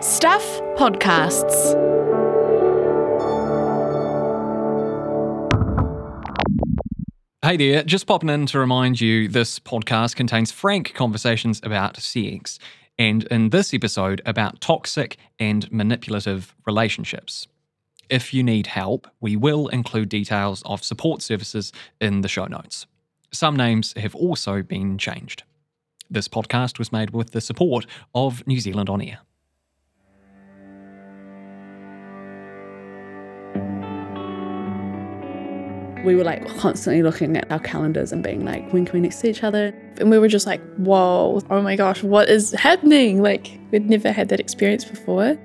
Stuff Podcasts. Hey there, just popping in to remind you this podcast contains frank conversations about sex, and in this episode, about toxic and manipulative relationships. If you need help, we will include details of support services in the show notes. Some names have also been changed. This podcast was made with the support of New Zealand On Air. we were like constantly looking at our calendars and being like, when can we next see each other? And we were just like, whoa, oh my gosh, what is happening? Like, we'd never had that experience before.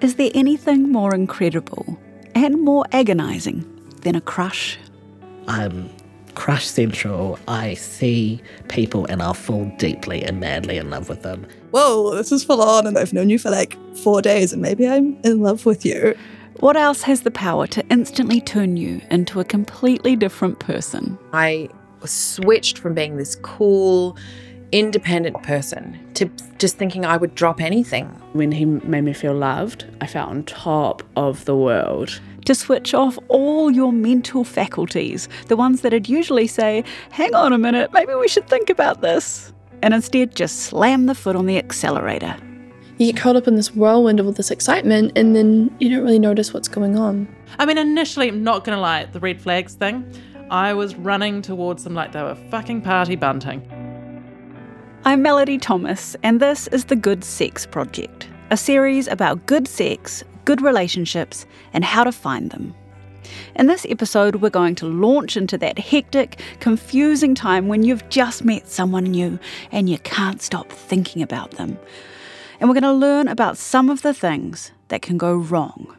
Is there anything more incredible and more agonizing than a crush? I'm crush central. I see people and I'll fall deeply and madly in love with them. Whoa, this is full on, and I've known you for like four days, and maybe I'm in love with you. What else has the power to instantly turn you into a completely different person? I switched from being this cool, independent person to just thinking I would drop anything. When he made me feel loved, I felt on top of the world. To switch off all your mental faculties, the ones that'd usually say, hang on a minute, maybe we should think about this, and instead just slam the foot on the accelerator you get caught up in this whirlwind of all this excitement and then you don't really notice what's going on. I mean, initially, I'm not going to lie, the red flags thing, I was running towards them like they were fucking party bunting. I'm Melody Thomas, and this is the Good Sex Project, a series about good sex, good relationships, and how to find them. In this episode, we're going to launch into that hectic, confusing time when you've just met someone new and you can't stop thinking about them and we're going to learn about some of the things that can go wrong.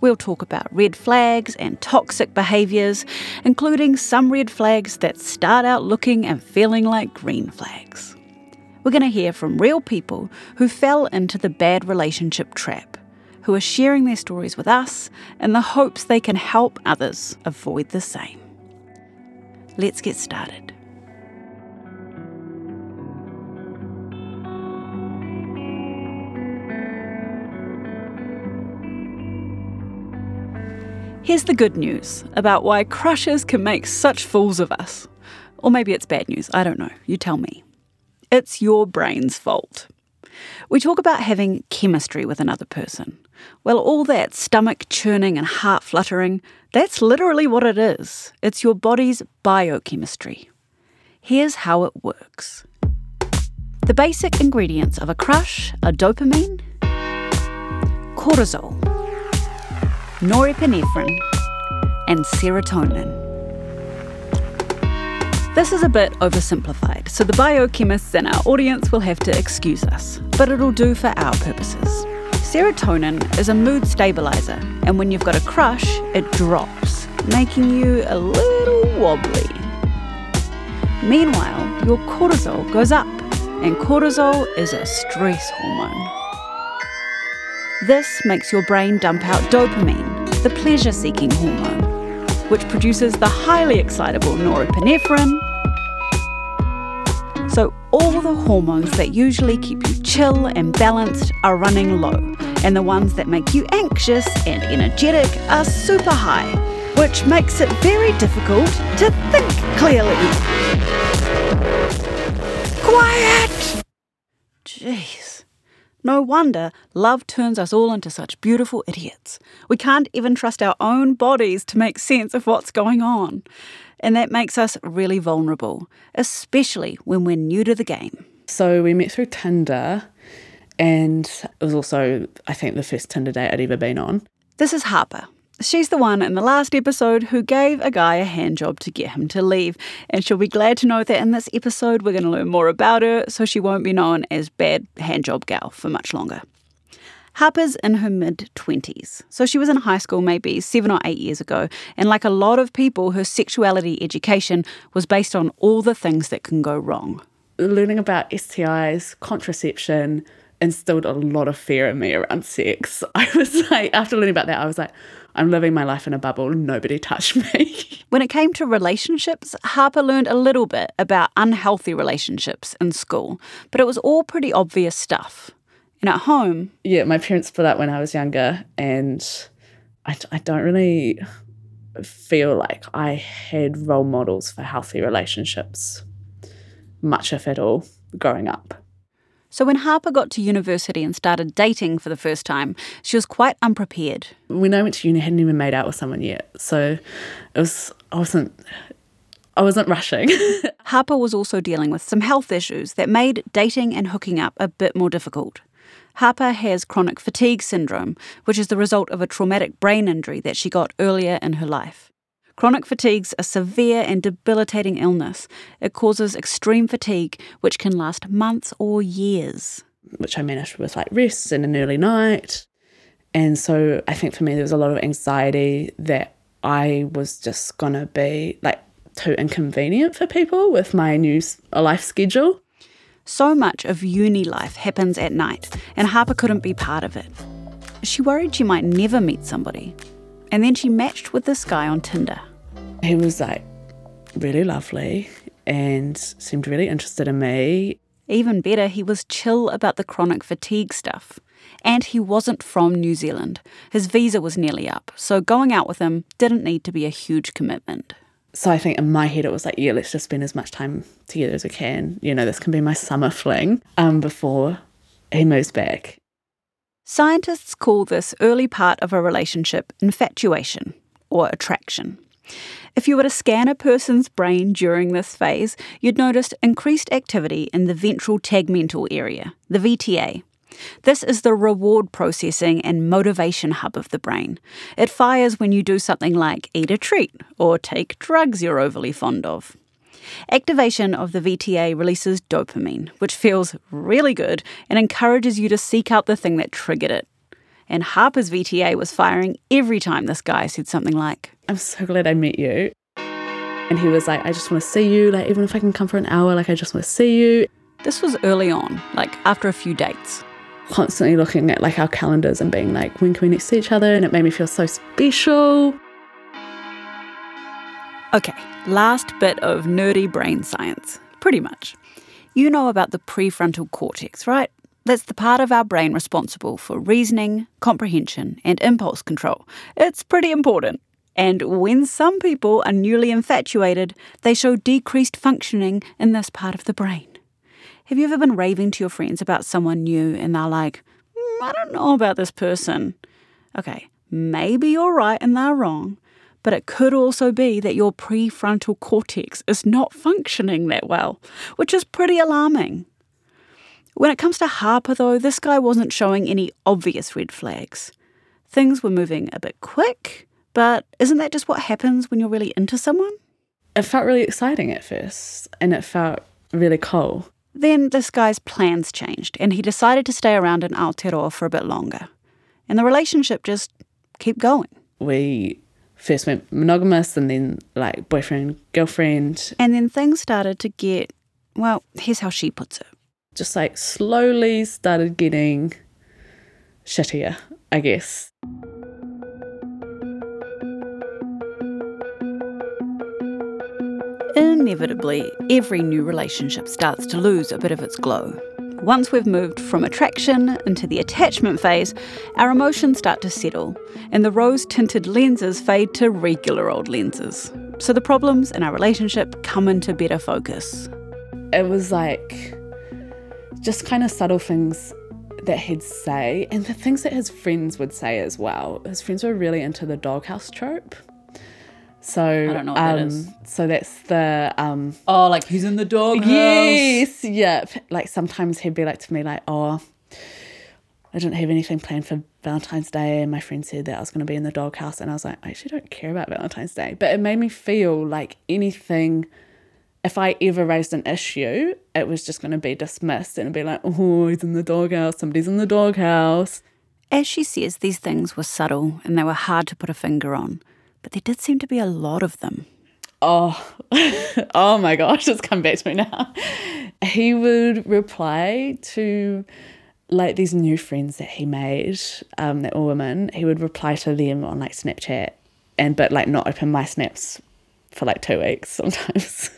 We'll talk about red flags and toxic behaviours, including some red flags that start out looking and feeling like green flags. We're going to hear from real people who fell into the bad relationship trap, who are sharing their stories with us in the hopes they can help others avoid the same. Let's get started. Here's the good news about why crushes can make such fools of us. Or maybe it's bad news, I don't know. You tell me. It's your brain's fault. We talk about having chemistry with another person. Well, all that stomach churning and heart fluttering, that's literally what it is. It's your body's biochemistry. Here's how it works the basic ingredients of a crush are dopamine, cortisol, norepinephrine, and serotonin. This is a bit oversimplified, so the biochemists in our audience will have to excuse us, but it'll do for our purposes. Serotonin is a mood stabilizer, and when you've got a crush, it drops, making you a little wobbly. Meanwhile, your cortisol goes up, and cortisol is a stress hormone. This makes your brain dump out dopamine, the pleasure seeking hormone, which produces the highly excitable norepinephrine. So, all the hormones that usually keep you chill and balanced are running low, and the ones that make you anxious and energetic are super high, which makes it very difficult to think clearly. Quiet! Jeez. No wonder love turns us all into such beautiful idiots. We can't even trust our own bodies to make sense of what's going on. And that makes us really vulnerable, especially when we're new to the game. So we met through Tinder, and it was also, I think, the first Tinder date I'd ever been on. This is Harper. She's the one in the last episode who gave a guy a handjob to get him to leave, and she'll be glad to know that in this episode we're going to learn more about her so she won't be known as bad handjob gal for much longer. Harper's in her mid 20s, so she was in high school maybe seven or eight years ago, and like a lot of people, her sexuality education was based on all the things that can go wrong. Learning about STIs, contraception, instilled a lot of fear in me around sex. I was like, after learning about that, I was like, I'm living my life in a bubble. Nobody touch me. When it came to relationships, Harper learned a little bit about unhealthy relationships in school, but it was all pretty obvious stuff. And at home, yeah, my parents split up when I was younger, and I, I don't really feel like I had role models for healthy relationships, much if at all, growing up. So when Harper got to university and started dating for the first time, she was quite unprepared. When I went to uni, I hadn't even made out with someone yet, so it was I wasn't I wasn't rushing. Harper was also dealing with some health issues that made dating and hooking up a bit more difficult. Harper has chronic fatigue syndrome, which is the result of a traumatic brain injury that she got earlier in her life. Chronic fatigue's a severe and debilitating illness. It causes extreme fatigue, which can last months or years. Which I managed with like rests and an early night. And so I think for me, there was a lot of anxiety that I was just to be like too inconvenient for people with my new life schedule. So much of uni life happens at night, and Harper couldn't be part of it. She worried she might never meet somebody. And then she matched with this guy on Tinder. He was like really lovely and seemed really interested in me. Even better, he was chill about the chronic fatigue stuff. And he wasn't from New Zealand. His visa was nearly up, so going out with him didn't need to be a huge commitment. So I think in my head it was like, yeah, let's just spend as much time together as we can. You know, this can be my summer fling um, before he moves back. Scientists call this early part of a relationship infatuation or attraction. If you were to scan a person's brain during this phase, you'd notice increased activity in the ventral tegmental area, the VTA. This is the reward processing and motivation hub of the brain. It fires when you do something like eat a treat or take drugs you're overly fond of. Activation of the VTA releases dopamine, which feels really good and encourages you to seek out the thing that triggered it. And Harper's VTA was firing every time this guy said something like, I'm so glad I met you. And he was like, I just want to see you. Like, even if I can come for an hour, like, I just want to see you. This was early on, like after a few dates. Constantly looking at like our calendars and being like, when can we next see each other? And it made me feel so special. Okay, last bit of nerdy brain science. Pretty much. You know about the prefrontal cortex, right? That's the part of our brain responsible for reasoning, comprehension, and impulse control. It's pretty important. And when some people are newly infatuated, they show decreased functioning in this part of the brain. Have you ever been raving to your friends about someone new and they're like, mm, I don't know about this person? Okay, maybe you're right and they're wrong, but it could also be that your prefrontal cortex is not functioning that well, which is pretty alarming. When it comes to Harper, though, this guy wasn't showing any obvious red flags. Things were moving a bit quick, but isn't that just what happens when you're really into someone? It felt really exciting at first, and it felt really cool. Then this guy's plans changed, and he decided to stay around in Aotearoa for a bit longer. And the relationship just kept going. We first went monogamous and then like boyfriend, girlfriend. And then things started to get, well, here's how she puts it. Just like slowly started getting shittier, I guess. Inevitably, every new relationship starts to lose a bit of its glow. Once we've moved from attraction into the attachment phase, our emotions start to settle, and the rose tinted lenses fade to regular old lenses. So the problems in our relationship come into better focus. It was like just kind of subtle things that he'd say, and the things that his friends would say as well. His friends were really into the doghouse trope. So I don't know what um, that is. So that's the um Oh, like who's in the dog Yes, yeah. Like sometimes he'd be like to me, like, "Oh, I didn't have anything planned for Valentine's Day," and my friend said that I was going to be in the doghouse, and I was like, "I actually don't care about Valentine's Day," but it made me feel like anything. If I ever raised an issue, it was just going to be dismissed and it'd be like, "Oh, he's in the doghouse. Somebody's in the doghouse." As she says, these things were subtle and they were hard to put a finger on, but there did seem to be a lot of them. Oh, oh my gosh, it's come back to me now. He would reply to like these new friends that he made, um, that were women, he would reply to them on like Snapchat and but like not open my snaps for like two weeks sometimes.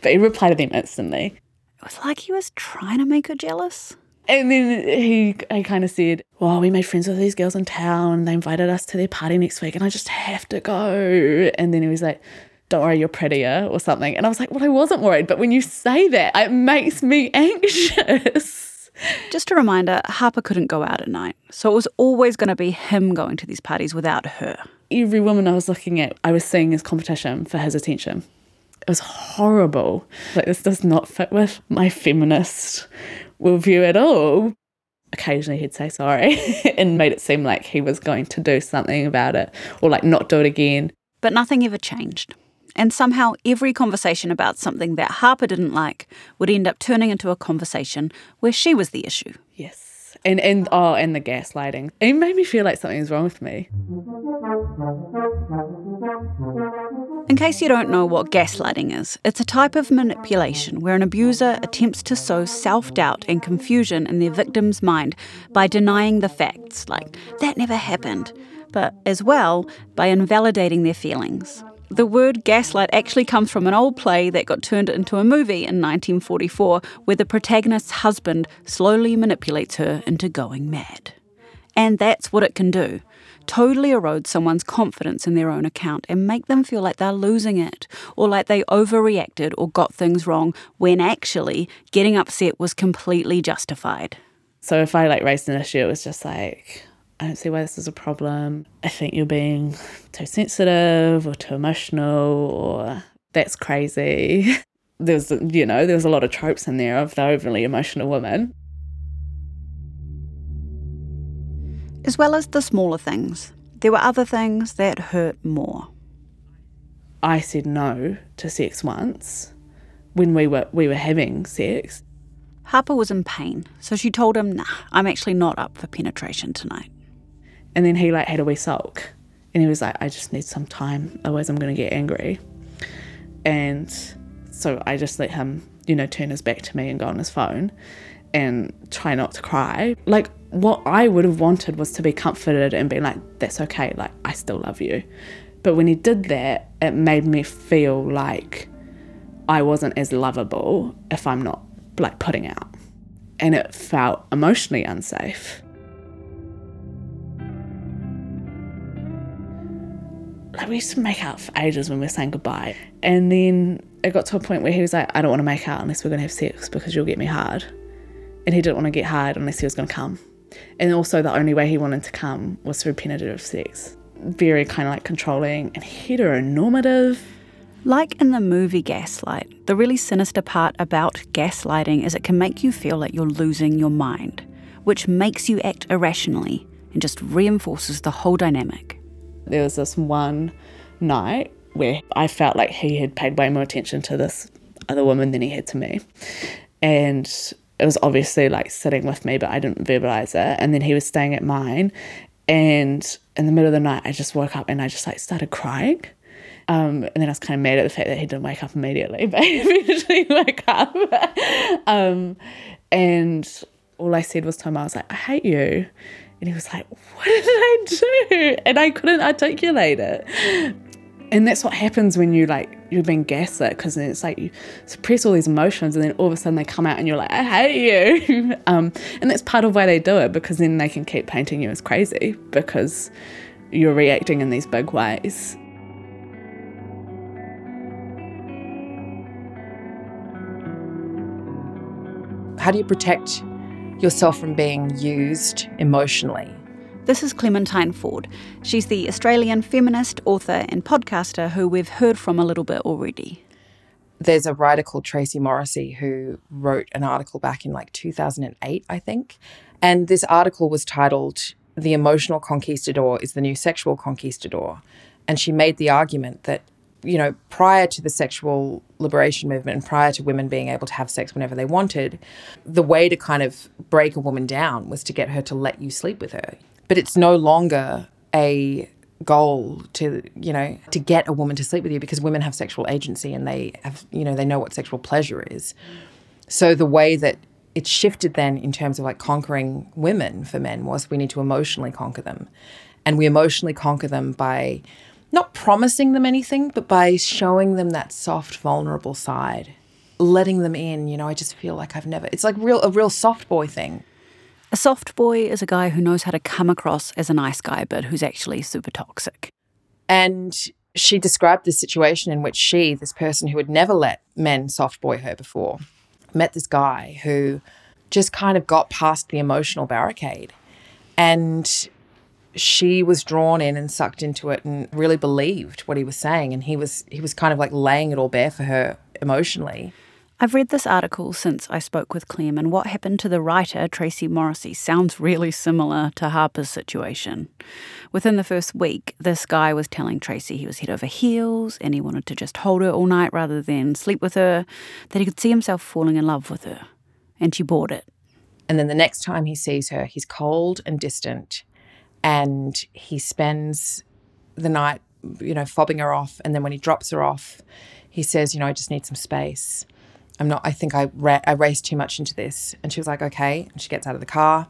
but he'd reply to them instantly. It was like he was trying to make her jealous. And then he, he kind of said, Well, we made friends with these girls in town. They invited us to their party next week, and I just have to go. And then he was like, Don't worry, you're prettier, or something. And I was like, Well, I wasn't worried. But when you say that, it makes me anxious. Just a reminder Harper couldn't go out at night, so it was always going to be him going to these parties without her. Every woman I was looking at, I was seeing as competition for his attention. It was horrible. Like, this does not fit with my feminist worldview at all. Occasionally he'd say sorry and made it seem like he was going to do something about it or like not do it again. But nothing ever changed. And somehow every conversation about something that Harper didn't like would end up turning into a conversation where she was the issue. Yes. And and oh, and the gaslighting. It made me feel like something was wrong with me. In case you don't know what gaslighting is, it's a type of manipulation where an abuser attempts to sow self doubt and confusion in their victim's mind by denying the facts, like, that never happened, but as well by invalidating their feelings. The word gaslight actually comes from an old play that got turned into a movie in 1944, where the protagonist's husband slowly manipulates her into going mad. And that's what it can do totally erode someone's confidence in their own account and make them feel like they're losing it or like they overreacted or got things wrong when actually getting upset was completely justified. So if I like raised an issue, it was just like, I don't see why this is a problem. I think you're being too sensitive or too emotional or that's crazy. There's, you know, there was a lot of tropes in there of the overly emotional woman. As well as the smaller things, there were other things that hurt more. I said no to sex once when we were we were having sex. Harper was in pain, so she told him, "Nah, I'm actually not up for penetration tonight." And then he like had a wee sulk, and he was like, "I just need some time, otherwise I'm gonna get angry." And so I just let him, you know, turn his back to me and go on his phone, and try not to cry. Like what I would have wanted was to be comforted and be like, "That's okay. Like I still love you." But when he did that, it made me feel like I wasn't as lovable if I'm not like putting out. And it felt emotionally unsafe. Like we used to make out for ages when we were saying goodbye. And then it got to a point where he was like, I don't want to make out unless we're gonna have sex because you'll get me hard. And he didn't want to get hard unless he was gonna come. And also the only way he wanted to come was through penetrative sex. Very kind of like controlling and heteronormative. Like in the movie Gaslight, the really sinister part about gaslighting is it can make you feel like you're losing your mind, which makes you act irrationally and just reinforces the whole dynamic. There was this one night where I felt like he had paid way more attention to this other woman than he had to me. And it was obviously like sitting with me, but I didn't verbalize it. And then he was staying at mine. And in the middle of the night, I just woke up and I just like started crying. Um, and then I was kind of mad at the fact that he didn't wake up immediately, but he eventually woke up. um, and all I said was to him, I was like, I hate you. And he was like, What did I do? And I couldn't articulate it. And that's what happens when you like you've been gaslit because it's like you suppress all these emotions and then all of a sudden they come out and you're like, I hate you. um, and that's part of why they do it because then they can keep painting you as crazy because you're reacting in these big ways. How do you protect yourself from being used emotionally? This is Clementine Ford. She's the Australian feminist, author, and podcaster who we've heard from a little bit already. There's a writer called Tracie Morrissey who wrote an article back in like 2008, I think. And this article was titled The Emotional Conquistador is the New Sexual Conquistador. And she made the argument that, you know, prior to the sexual liberation movement and prior to women being able to have sex whenever they wanted, the way to kind of break a woman down was to get her to let you sleep with her but it's no longer a goal to you know to get a woman to sleep with you because women have sexual agency and they have you know they know what sexual pleasure is so the way that it shifted then in terms of like conquering women for men was we need to emotionally conquer them. And we emotionally conquer them by not promising them anything, but by showing them that soft, vulnerable side, letting them in. You know, I just feel like I've never, it's like real, a real soft boy thing. A soft boy is a guy who knows how to come across as a nice guy, but who's actually super toxic. And she described the situation in which she, this person who had never let men soft boy her before, met this guy who just kind of got past the emotional barricade. And she was drawn in and sucked into it and really believed what he was saying. And he was he was kind of like laying it all bare for her emotionally. I've read this article since I spoke with Clem, and what happened to the writer, Tracie Morrissey, sounds really similar to Harper's situation. Within the first week, this guy was telling Tracie he was head over heels and he wanted to just hold her all night rather than sleep with her, that he could see himself falling in love with her. And she bought it. And then the next time he sees her, he's cold and distant, and he spends the night, you know, fobbing her off. And then when he drops her off, he says, you know, I just need some space. I'm not, I think I, ra- I raced too much into this. And she was like, okay. And she gets out of the car.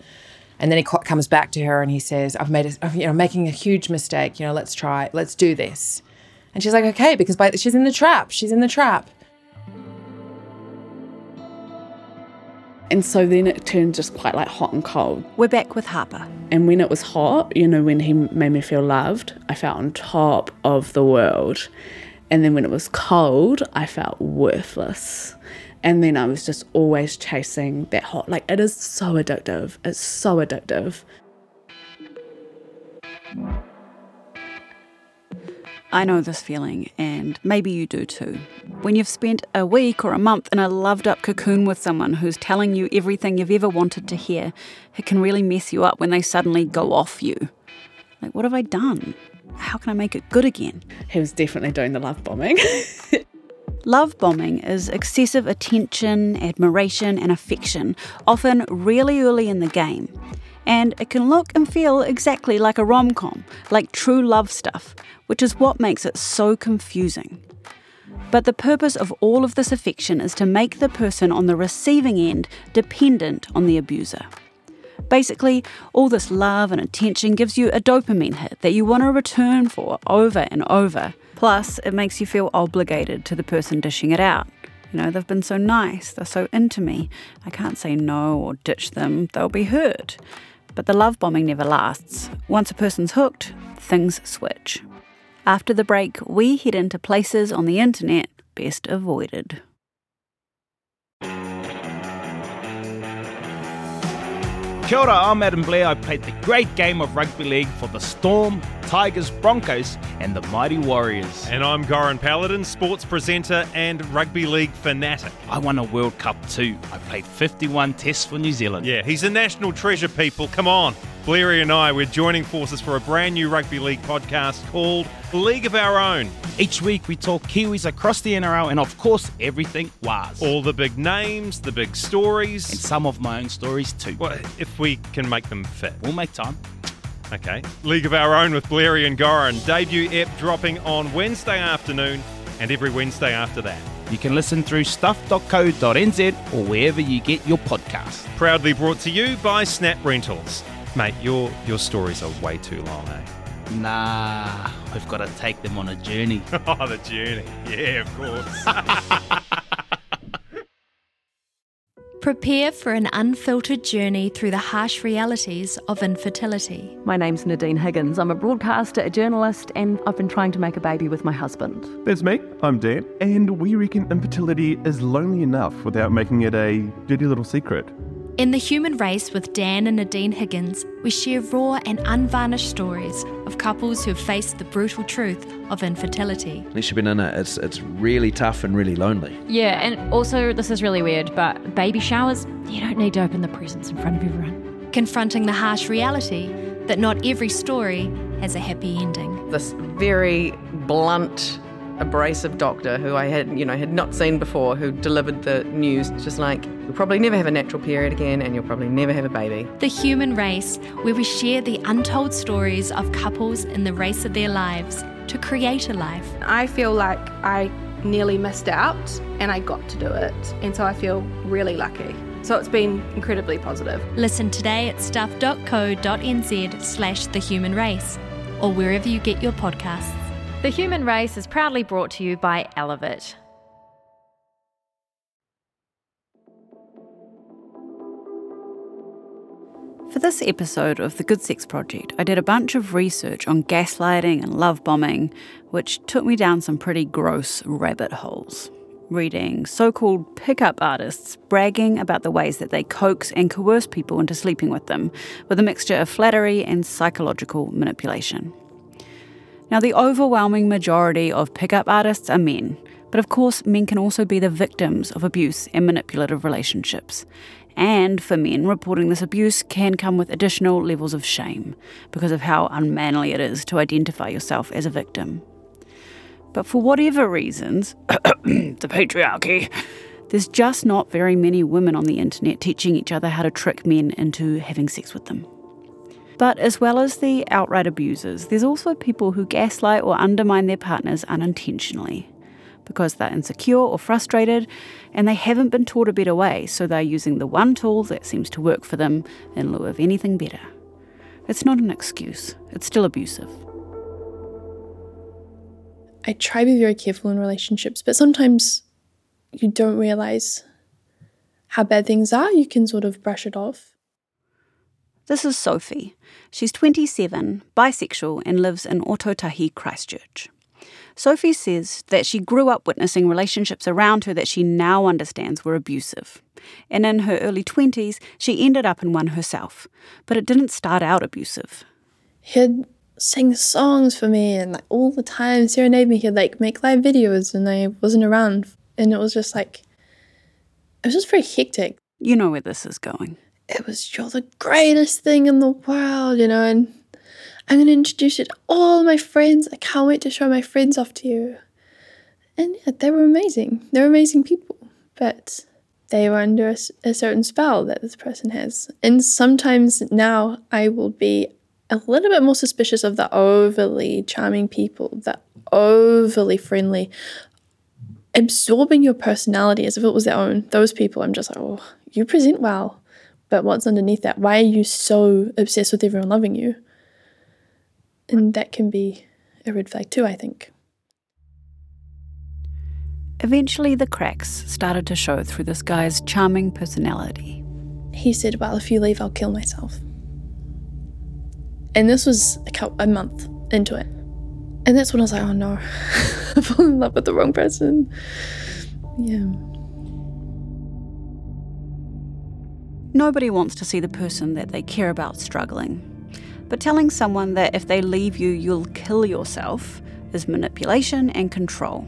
And then he co- comes back to her and he says, I've made a, you know, making a huge mistake. You know, let's try, let's do this. And she's like, okay, because by, she's in the trap. She's in the trap. And so then it turned just quite like hot and cold. We're back with Harper. And when it was hot, you know, when he made me feel loved, I felt on top of the world. And then when it was cold, I felt worthless. And then I was just always chasing that hot. Like, it is so addictive. It's so addictive. I know this feeling, and maybe you do too. When you've spent a week or a month in a loved up cocoon with someone who's telling you everything you've ever wanted to hear, it can really mess you up when they suddenly go off you. Like, what have I done? How can I make it good again? He was definitely doing the love bombing. Love bombing is excessive attention, admiration, and affection, often really early in the game. And it can look and feel exactly like a rom com, like true love stuff, which is what makes it so confusing. But the purpose of all of this affection is to make the person on the receiving end dependent on the abuser. Basically, all this love and attention gives you a dopamine hit that you want to return for over and over. Plus, it makes you feel obligated to the person dishing it out. You know, they've been so nice, they're so into me. I can't say no or ditch them, they'll be hurt. But the love bombing never lasts. Once a person's hooked, things switch. After the break, we head into places on the internet best avoided. Kia ora, I'm Adam Blair. I played the great game of rugby league for the Storm, Tigers, Broncos, and the Mighty Warriors. And I'm Goran Paladin, sports presenter and rugby league fanatic. I won a World Cup too. I played 51 tests for New Zealand. Yeah, he's a national treasure, people. Come on. Blairy and I, we're joining forces for a brand new rugby league podcast called League of Our Own. Each week we talk Kiwis across the NRL and, of course, everything was. All the big names, the big stories. And some of my own stories too. Well, if we can make them fit. We'll make time. Okay. League of Our Own with Blairy and Goran. Debut ep dropping on Wednesday afternoon and every Wednesday after that. You can listen through stuff.co.nz or wherever you get your podcast. Proudly brought to you by Snap Rentals. Mate, your your stories are way too long, eh? Nah, we've got to take them on a journey. oh, the journey. Yeah, of course. Prepare for an unfiltered journey through the harsh realities of infertility. My name's Nadine Higgins. I'm a broadcaster, a journalist, and I've been trying to make a baby with my husband. That's me. I'm Dan, and we reckon infertility is lonely enough without making it a dirty little secret. In The Human Race with Dan and Nadine Higgins, we share raw and unvarnished stories of couples who have faced the brutal truth of infertility. Unless you've been in it, it's, it's really tough and really lonely. Yeah, and also, this is really weird, but baby showers, you don't need to open the presents in front of everyone. Confronting the harsh reality that not every story has a happy ending. This very blunt, abrasive doctor who I had, you know, had not seen before, who delivered the news, just like, you'll probably never have a natural period again, and you'll probably never have a baby. The Human Race, where we share the untold stories of couples in the race of their lives to create a life. I feel like I nearly missed out and I got to do it. And so I feel really lucky. So it's been incredibly positive. Listen today at stuff.co.nz slash the human race or wherever you get your podcasts. The Human Race is proudly brought to you by Elevate. For this episode of the Good Sex Project, I did a bunch of research on gaslighting and love bombing, which took me down some pretty gross rabbit holes. Reading so called pickup artists bragging about the ways that they coax and coerce people into sleeping with them, with a mixture of flattery and psychological manipulation. Now, the overwhelming majority of pickup artists are men, but of course, men can also be the victims of abuse and manipulative relationships. And for men, reporting this abuse can come with additional levels of shame because of how unmanly it is to identify yourself as a victim. But for whatever reasons, the patriarchy, there's just not very many women on the internet teaching each other how to trick men into having sex with them. But as well as the outright abusers, there's also people who gaslight or undermine their partners unintentionally because they're insecure or frustrated and they haven't been taught a better way, so they're using the one tool that seems to work for them in lieu of anything better. It's not an excuse, it's still abusive. I try to be very careful in relationships, but sometimes you don't realize how bad things are. You can sort of brush it off. This is Sophie. She's 27, bisexual, and lives in Ōtautahi, Christchurch. Sophie says that she grew up witnessing relationships around her that she now understands were abusive. And in her early 20s, she ended up in one herself. But it didn't start out abusive. He'd sing songs for me and like all the time serenade me. He'd like make live videos and I wasn't around. And it was just like, it was just very hectic. You know where this is going. It was, you're the greatest thing in the world, you know, and I'm going to introduce you to all my friends. I can't wait to show my friends off to you. And yeah, they were amazing. They're amazing people, but they were under a, a, certain spell that this person has. And sometimes now I will be a little bit more suspicious of the overly charming people, the overly friendly, absorbing your personality as if it was their own. Those people, I'm just like, oh, you present well. But what's underneath that? Why are you so obsessed with everyone loving you? And that can be a red flag too, I think. Eventually, the cracks started to show through this guy's charming personality. He said, Well, if you leave, I'll kill myself. And this was a month into it. And that's when I was like, Oh no, I fell in love with the wrong person. Yeah. Nobody wants to see the person that they care about struggling. But telling someone that if they leave you, you'll kill yourself is manipulation and control.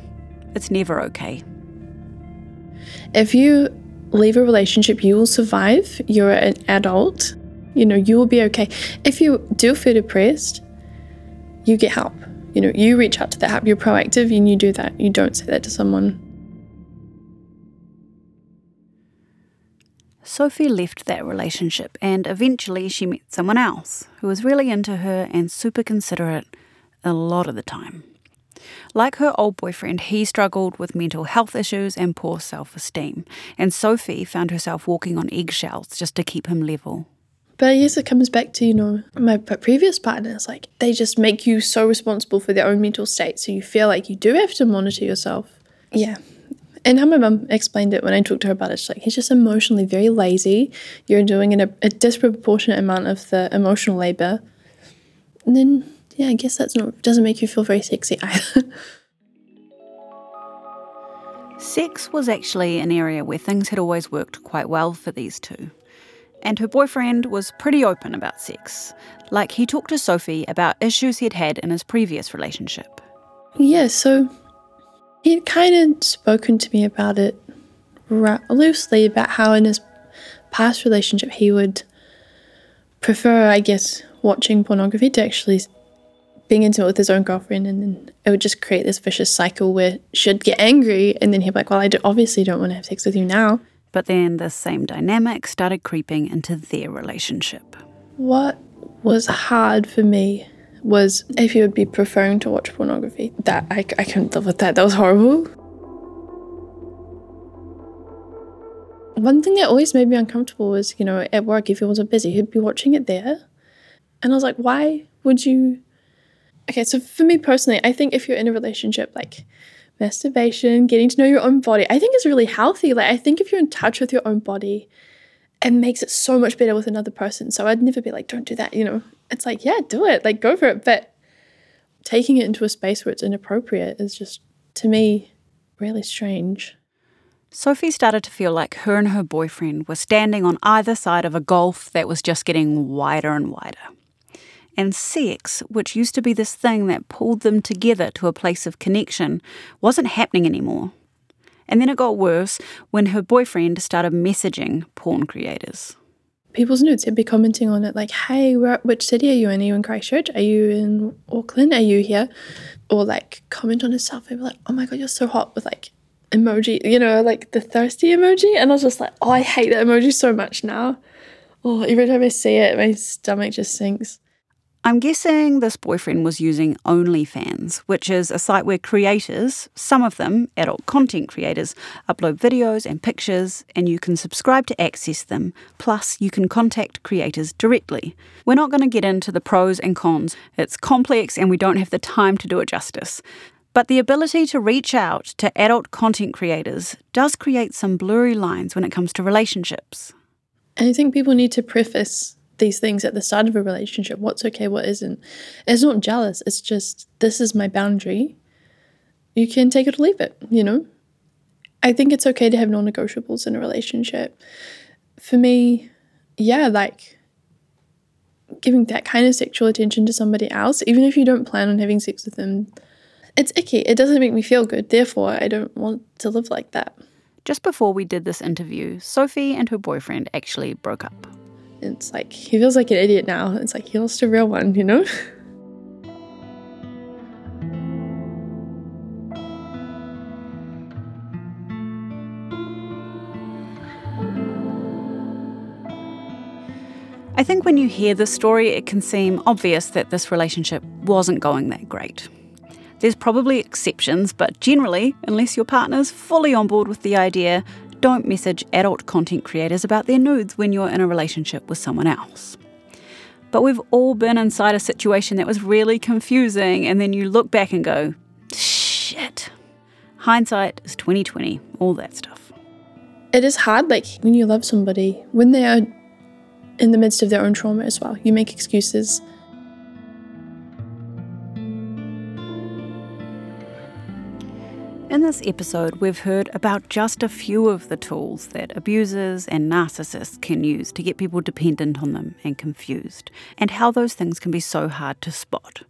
It's never okay. If you leave a relationship, you will survive. You're an adult. You know, you will be okay. If you do feel depressed, you get help. You know, you reach out to that help. You're proactive and you do that. You don't say that to someone. Sophie left that relationship and eventually she met someone else who was really into her and super considerate a lot of the time. Like her old boyfriend, he struggled with mental health issues and poor self esteem, and Sophie found herself walking on eggshells just to keep him level. But I guess it comes back to, you know, my previous partners, like they just make you so responsible for their own mental state. So you feel like you do have to monitor yourself. Yeah, and how my mum explained it when I talked to her about it, she's like, he's just emotionally very lazy. You're doing an, a disproportionate amount of the emotional labor. And then, yeah, I guess that's not, doesn't make you feel very sexy either. Sex was actually an area where things had always worked quite well for these two. And her boyfriend was pretty open about sex. Like, he talked to Sophie about issues he'd had in his previous relationship. Yeah, so He'd kind of spoken to me about it loosely about how in his past relationship he would prefer, I guess, watching pornography to actually being intimate with his own girlfriend, and then it would just create this vicious cycle where she'd get angry, and then he'd be like, "Well, I do, obviously don't want to have sex with you now." But then the same dynamic started creeping into their relationship. What was hard for me was if you would be preferring to watch pornography. That I, I couldn't live with that. That was horrible. one thing that always made me uncomfortable was, you know, at work, if he wasn't busy, he'd be watching it there. And I was like, why would you? Okay, so for me personally, I think if you're in a relationship, like masturbation, getting to know your own body, I think is really healthy. Like, I think if you're in touch with your own body, it makes it so much better with another person. So I'd never be like, don't do that, you know? It's like, yeah, do it, like, go for it. But taking it into a space where it's inappropriate is just, to me, really strange. Sophie started to feel like her and her boyfriend were standing on either side of a gulf that was just getting wider and wider. And sex, which used to be this thing that pulled them together to a place of connection, wasn't happening anymore. And then it got worse when her boyfriend started messaging porn creators. People's nudes, they'd be commenting on it like, hey, where, which city are you in? Are you in Christchurch? Are you in Auckland? Are you here? Or like comment on himself. They'd be like, oh my God, you're so hot with like emoji, you know, like the thirsty emoji. And I was just like, oh, I hate that emoji so much now. Oh, every time I see it, my stomach just sinks. I'm guessing this boyfriend was using OnlyFans, which is a site where creators, some of them adult content creators, upload videos and pictures, and you can subscribe to access them. Plus, you can contact creators directly. We're not going to get into the pros and cons, it's complex and we don't have the time to do it justice. But the ability to reach out to adult content creators does create some blurry lines when it comes to relationships. And I think people need to preface these things at the start of a relationship what's okay, what isn't. It's not jealous, it's just this is my boundary. You can take it or leave it, you know? I think it's okay to have non negotiables in a relationship. For me, yeah, like giving that kind of sexual attention to somebody else, even if you don't plan on having sex with them, it's icky. It doesn't make me feel good. Therefore, I don't want to live like that. Just before we did this interview, Sophie and her boyfriend actually broke up. It's like he feels like an idiot now. It's like he lost a real one, you know? I think when you hear this story, it can seem obvious that this relationship wasn't going that great. There's probably exceptions, but generally, unless your partner's fully on board with the idea, don't message adult content creators about their nudes when you're in a relationship with someone else. But we've all been inside a situation that was really confusing, and then you look back and go, shit. Hindsight is 2020, all that stuff. It is hard, like when you love somebody, when they are in the midst of their own trauma as well. You make excuses. In this episode, we've heard about just a few of the tools that abusers and narcissists can use to get people dependent on them and confused, and how those things can be so hard to spot.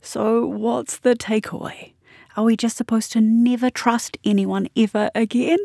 So, what's the takeaway? Are we just supposed to never trust anyone ever again?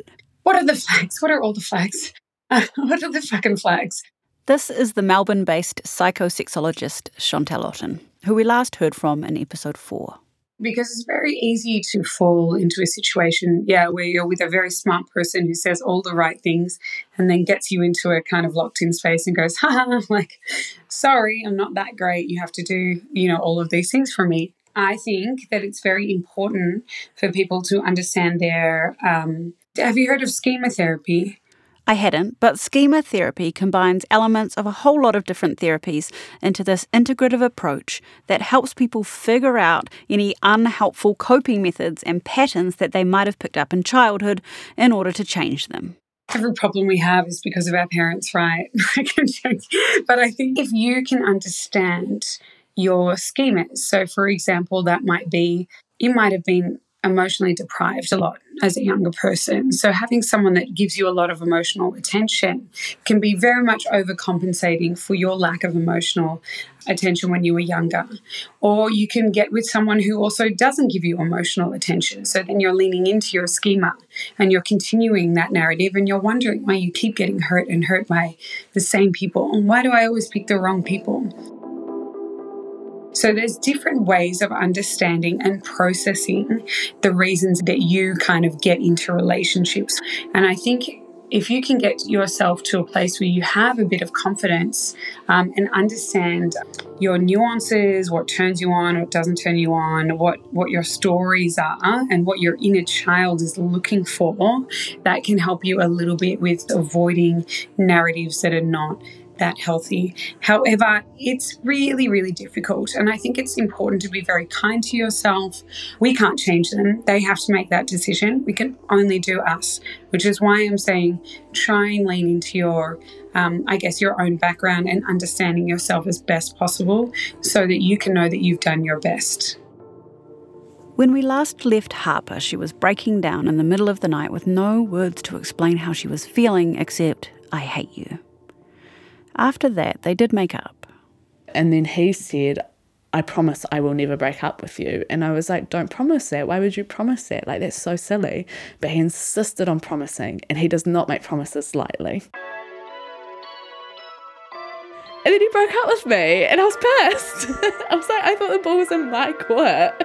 What are the flags? What are all the flags? what are the fucking flags? This is the Melbourne based psychosexologist Chantelle Otten, who we last heard from in episode 4 because it's very easy to fall into a situation, yeah, where you're with a very smart person who says all the right things and then gets you into a kind of locked in space and goes, ha, like, sorry, I'm not that great. You have to do, you know, all of these things for me. I think that it's very important for people to understand their. Um, have you heard of schema therapy? I hadn't, but schema therapy combines elements of a whole lot of different therapies into this integrative approach that helps people figure out any unhelpful coping methods and patterns that they might have picked up in childhood in order to change them. Every problem we have is because of our parents, right? but I think if you can understand your schemas, so for example, that might be you might have been emotionally deprived a lot as a younger person. So having someone that gives you a lot of emotional attention can be very much overcompensating for your lack of emotional attention when you were younger. Or you can get with someone who also doesn't give you emotional attention. So then you're leaning into your schema and you're continuing that narrative and you're wondering why you keep getting hurt and hurt by the same people. And why do I always pick the wrong people? So there's different ways of understanding and processing the reasons that you kind of get into relationships. And I think if you can get yourself to a place where you have a bit of confidence um, and understand your nuances, what turns you on, what doesn't turn you on, what what your stories are, and what your inner child is looking for, that can help you a little bit with avoiding narratives that are not that healthy. However, it's really, really difficult. And I think it's important to be very kind to yourself. We can't change them, they have to make that decision. We can only do us, which is why I'm saying try and lean into your. Um, I guess your own background and understanding yourself as best possible so that you can know that you've done your best. When we last left Harper, she was breaking down in the middle of the night with no words to explain how she was feeling except, I hate you. After that, they did make up. And then he said, I promise I will never break up with you. And I was like, don't promise that. Why would you promise that? Like, that's so silly. But he insisted on promising, and he does not make promises lightly. And then he broke up with me, and I was pissed. I was like, I thought the ball was in my court.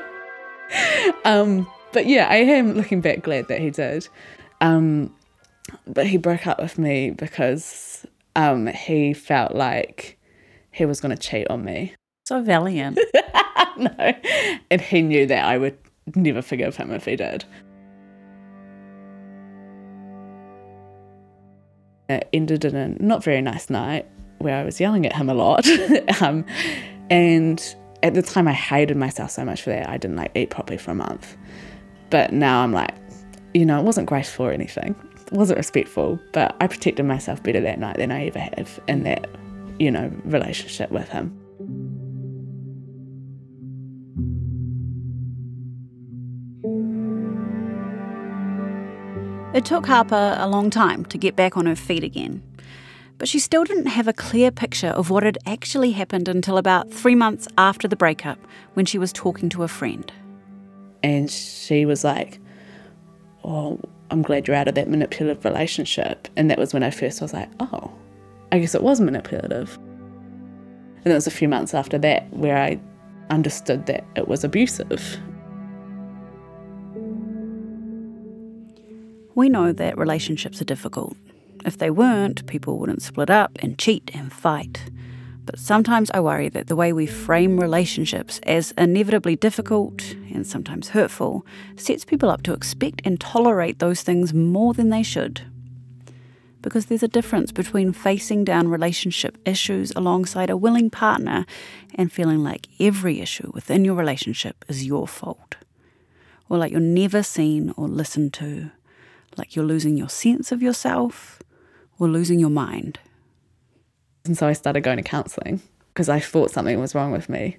um, but yeah, I am looking back glad that he did. Um, but he broke up with me because um, he felt like he was going to cheat on me. So valiant. no. And he knew that I would never forgive him if he did. It ended in a not very nice night where I was yelling at him a lot. um, and at the time, I hated myself so much for that. I didn't like eat properly for a month. But now I'm like, you know, it wasn't graceful or anything wasn't respectful, but I protected myself better that night than I ever have in that, you know, relationship with him. It took Harper a long time to get back on her feet again, but she still didn't have a clear picture of what had actually happened until about three months after the breakup when she was talking to a friend. And she was like, Oh, I'm glad you're out of that manipulative relationship. And that was when I first was like, oh, I guess it was manipulative. And it was a few months after that where I understood that it was abusive. We know that relationships are difficult. If they weren't, people wouldn't split up and cheat and fight. But sometimes I worry that the way we frame relationships as inevitably difficult and sometimes hurtful sets people up to expect and tolerate those things more than they should. Because there's a difference between facing down relationship issues alongside a willing partner and feeling like every issue within your relationship is your fault. Or like you're never seen or listened to, like you're losing your sense of yourself or losing your mind. And so I started going to counselling because I thought something was wrong with me.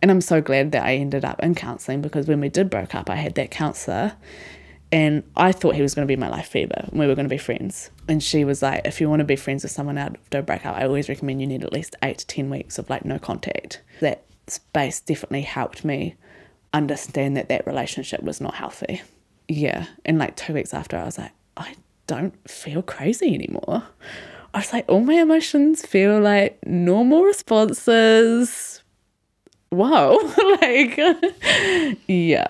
And I'm so glad that I ended up in counselling because when we did break up, I had that counsellor and I thought he was going to be my life fever and we were going to be friends. And she was like, if you want to be friends with someone after a breakup, I always recommend you need at least eight to 10 weeks of like no contact. That space definitely helped me understand that that relationship was not healthy. Yeah. And like two weeks after, I was like, I don't feel crazy anymore. I was like, all my emotions feel like normal responses. Wow. like, yeah.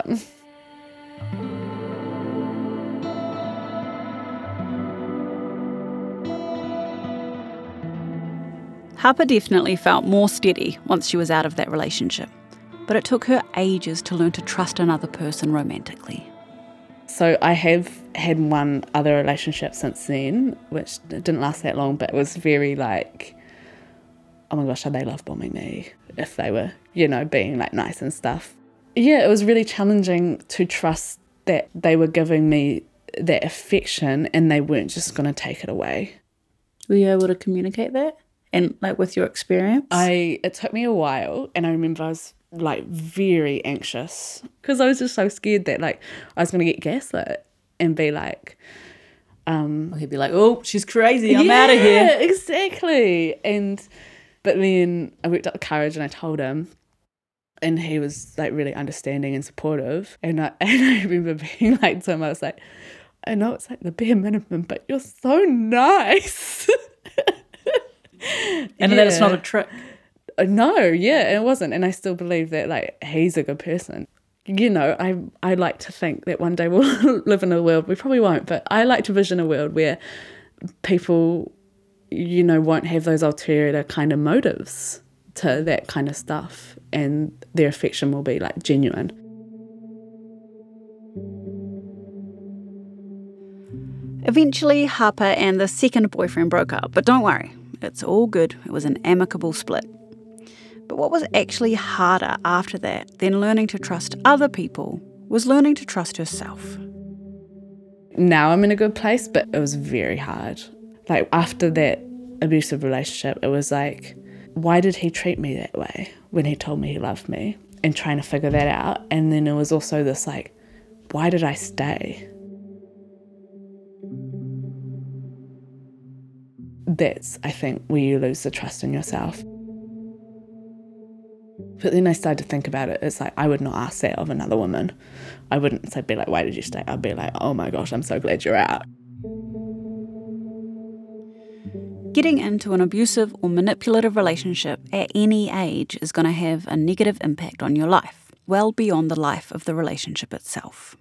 Harper definitely felt more steady once she was out of that relationship, but it took her ages to learn to trust another person romantically. So I have had one other relationship since then, which didn't last that long, but it was very like, oh my gosh, are they love bombing me? If they were, you know, being like nice and stuff. Yeah, it was really challenging to trust that they were giving me that affection and they weren't just going to take it away. Were you able to communicate that? And like with your experience? I it took me a while and I remember I was like very anxious because I was just so scared that like I was going to get gaslit and be like, um, he'd be like, "Oh, she's crazy. I'm yeah, out of here." Exactly. And but then I worked up the courage and I told him, and he was like really understanding and supportive. And I and I remember being like to him, I was like, "I know it's like the bare minimum, but you're so nice." and yeah. that it's not a trick. Uh, no, yeah, it wasn't. And I still believe that like he's a good person. You know, I I like to think that one day we'll live in a world we probably won't, but I like to vision a world where people, you know, won't have those ulterior kind of motives to that kind of stuff, and their affection will be like genuine. Eventually, Harper and the second boyfriend broke up, but don't worry, it's all good. It was an amicable split. But what was actually harder after that than learning to trust other people was learning to trust herself. Now I'm in a good place, but it was very hard. Like after that abusive relationship, it was like, why did he treat me that way when he told me he loved me? And trying to figure that out. And then it was also this like, why did I stay? That's, I think, where you lose the trust in yourself. But then I started to think about it. It's like I would not ask that of another woman. I wouldn't say, be like, why did you stay? I'd be like, oh my gosh, I'm so glad you're out. Getting into an abusive or manipulative relationship at any age is going to have a negative impact on your life, well beyond the life of the relationship itself.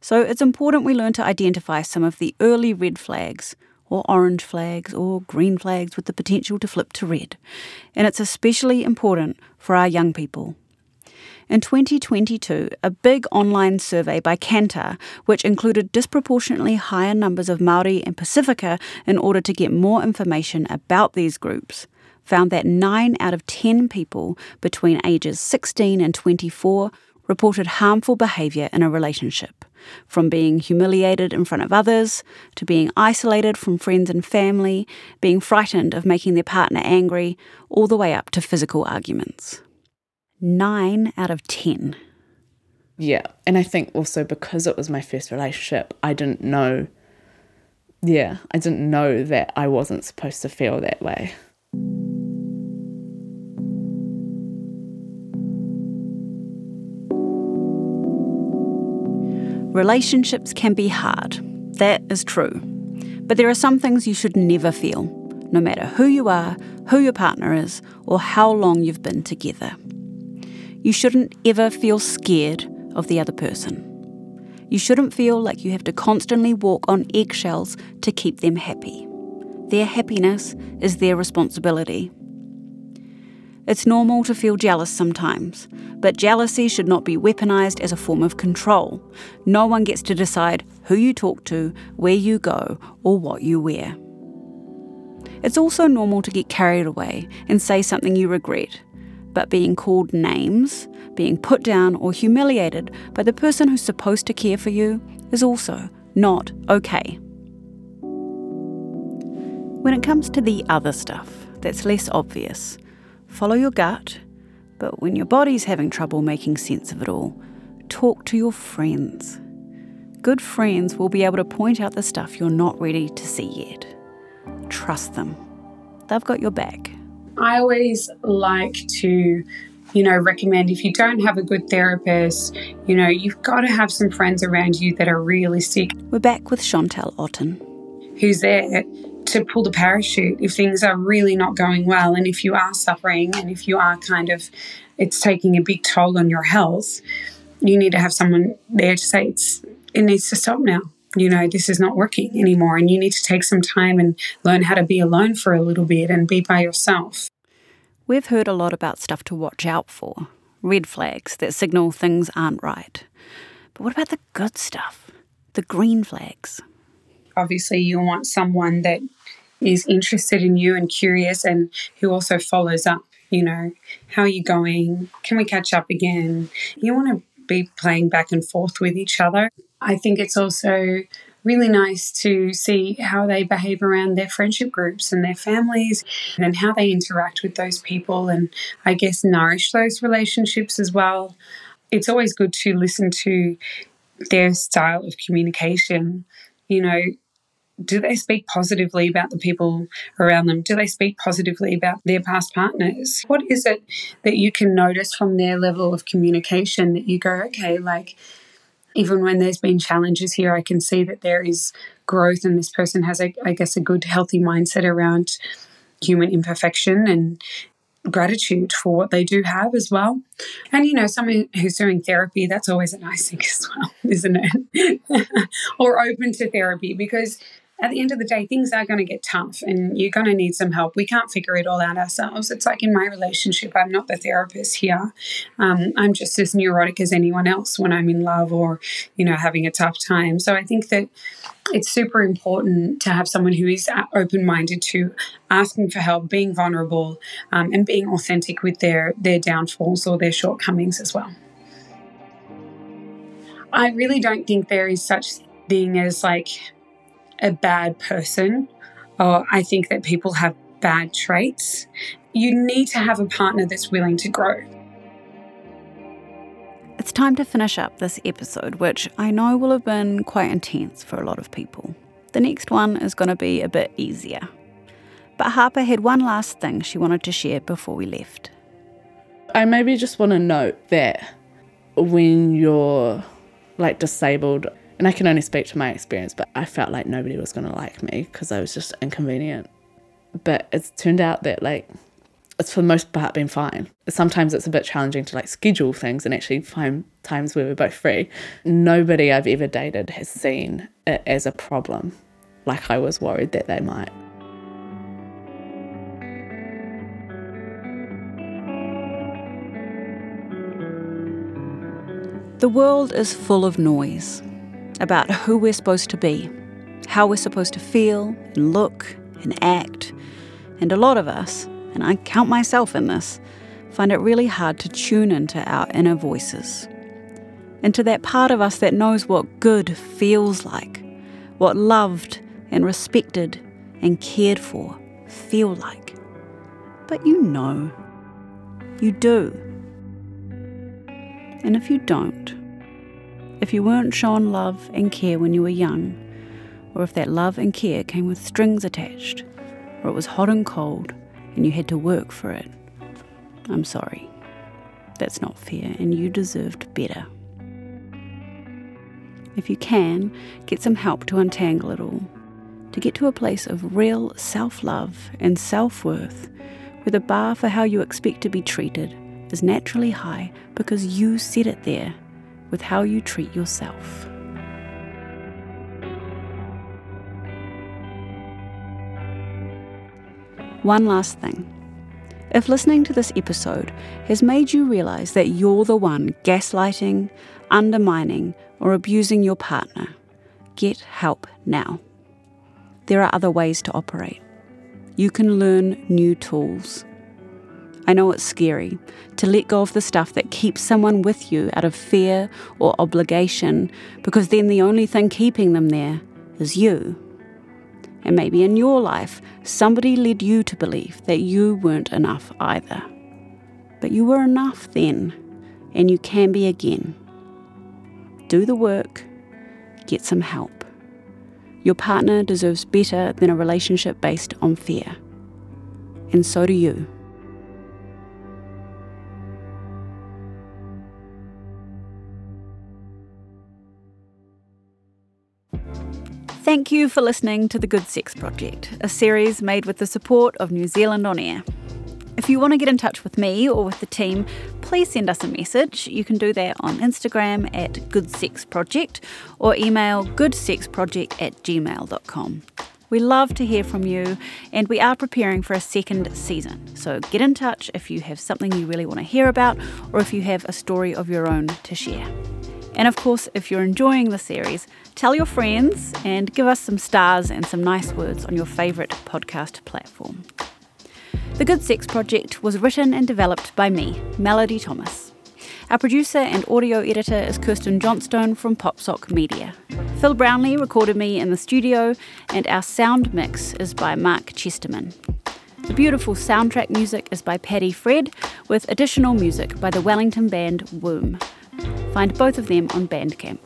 So it's important we learn to identify some of the early red flags or orange flags or green flags with the potential to flip to red. And it's especially important for our young people. In 2022, a big online survey by Kantar, which included disproportionately higher numbers of Maori and Pasifika in order to get more information about these groups, found that 9 out of 10 people between ages 16 and 24 reported harmful behaviour in a relationship from being humiliated in front of others, to being isolated from friends and family, being frightened of making their partner angry, all the way up to physical arguments. Nine out of ten. Yeah. And I think also because it was my first relationship, I didn't know. Yeah, I didn't know that I wasn't supposed to feel that way. Relationships can be hard. That is true. But there are some things you should never feel, no matter who you are, who your partner is, or how long you've been together. You shouldn't ever feel scared of the other person. You shouldn't feel like you have to constantly walk on eggshells to keep them happy. Their happiness is their responsibility. It's normal to feel jealous sometimes, but jealousy should not be weaponized as a form of control. No one gets to decide who you talk to, where you go, or what you wear. It's also normal to get carried away and say something you regret, but being called names, being put down, or humiliated by the person who's supposed to care for you is also not okay. When it comes to the other stuff that's less obvious, follow your gut, but when your body's having trouble making sense of it all, talk to your friends. Good friends will be able to point out the stuff you're not ready to see yet. Trust them, they've got your back. I always like to, you know, recommend if you don't have a good therapist, you know, you've got to have some friends around you that are realistic. We're back with Chantelle Otten. Who's there to pull the parachute if things are really not going well and if you are suffering and if you are kind of it's taking a big toll on your health you need to have someone there to say it's it needs to stop now. You know this is not working anymore and you need to take some time and learn how to be alone for a little bit and be by yourself. We've heard a lot about stuff to watch out for red flags that signal things aren't right. But what about the good stuff the green flags? Obviously you want someone that is interested in you and curious and who also follows up you know how are you going? Can we catch up again? You want to be playing back and forth with each other. I think it's also really nice to see how they behave around their friendship groups and their families and how they interact with those people and i guess nourish those relationships as well. It's always good to listen to their style of communication. You know do they speak positively about the people around them? Do they speak positively about their past partners? What is it that you can notice from their level of communication that you go, okay, like, even when there's been challenges here, I can see that there is growth, and this person has, a, I guess, a good, healthy mindset around human imperfection and gratitude for what they do have as well. And, you know, someone who's doing therapy, that's always a nice thing as well, isn't it? or open to therapy because at the end of the day, things are going to get tough and you're going to need some help. We can't figure it all out ourselves. It's like in my relationship, I'm not the therapist here. Um, I'm just as neurotic as anyone else when I'm in love or, you know, having a tough time. So I think that it's super important to have someone who is open minded to asking for help, being vulnerable, um, and being authentic with their, their downfalls or their shortcomings as well. I really don't think there is such thing as like a bad person, or I think that people have bad traits. You need to have a partner that's willing to grow. It's time to finish up this episode, which I know will have been quite intense for a lot of people. The next one is going to be a bit easier. But Harper had one last thing she wanted to share before we left. I maybe just want to note that when you're like disabled, and I can only speak to my experience, but I felt like nobody was going to like me because I was just inconvenient. But it's turned out that like it's for the most part been fine. Sometimes it's a bit challenging to like schedule things and actually find times where we're both free. Nobody I've ever dated has seen it as a problem, like I was worried that they might. The world is full of noise about who we're supposed to be, how we're supposed to feel and look and act. And a lot of us, and I count myself in this, find it really hard to tune into our inner voices, into that part of us that knows what good feels like, what loved and respected and cared for feel like. But you know, you do. And if you don't, if you weren't shown love and care when you were young, or if that love and care came with strings attached, or it was hot and cold and you had to work for it, I'm sorry. That's not fair, and you deserved better. If you can, get some help to untangle it all, to get to a place of real self love and self worth, where the bar for how you expect to be treated is naturally high because you set it there with how you treat yourself. One last thing. If listening to this episode has made you realize that you're the one gaslighting, undermining, or abusing your partner, get help now. There are other ways to operate. You can learn new tools. I know it's scary to let go of the stuff that keeps someone with you out of fear or obligation, because then the only thing keeping them there is you. And maybe in your life, somebody led you to believe that you weren't enough either. But you were enough then, and you can be again. Do the work, get some help. Your partner deserves better than a relationship based on fear. And so do you. Thank you for listening to The Good Sex Project, a series made with the support of New Zealand On Air. If you want to get in touch with me or with the team, please send us a message. You can do that on Instagram at Good Sex Project or email goodsexproject at gmail.com. We love to hear from you, and we are preparing for a second season. So get in touch if you have something you really want to hear about or if you have a story of your own to share. And of course, if you're enjoying the series, tell your friends and give us some stars and some nice words on your favourite podcast platform. The Good Sex Project was written and developed by me, Melody Thomas. Our producer and audio editor is Kirsten Johnstone from Popsock Media. Phil Brownlee recorded me in the studio, and our sound mix is by Mark Chesterman. The beautiful soundtrack music is by Paddy Free, with additional music by the Wellington band Womb. Find both of them on Bandcamp.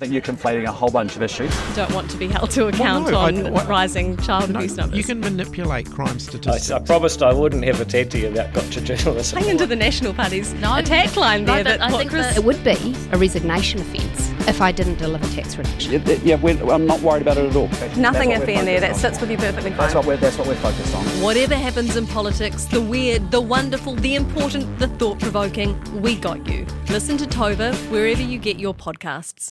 I think you're conflating a whole bunch of issues. Don't want to be held to account no, on I- what- rising child abuse numbers. You can manipulate crime statistics. I, I promised I wouldn't have a TED to you about gotcha journalism. Playing into the National Party's attack line No, there. but that I think Chris- that it would be a resignation offence if I didn't deliver tax reduction. Yeah, th- yeah we're, I'm not worried about it at all. That's Nothing what iffy in there. That sits with you perfectly fine. That's what we're that's what we're focused on. Whatever happens in politics, the weird, the wonderful, the important, the thought provoking, we got you. Listen to Tova wherever you get your podcasts.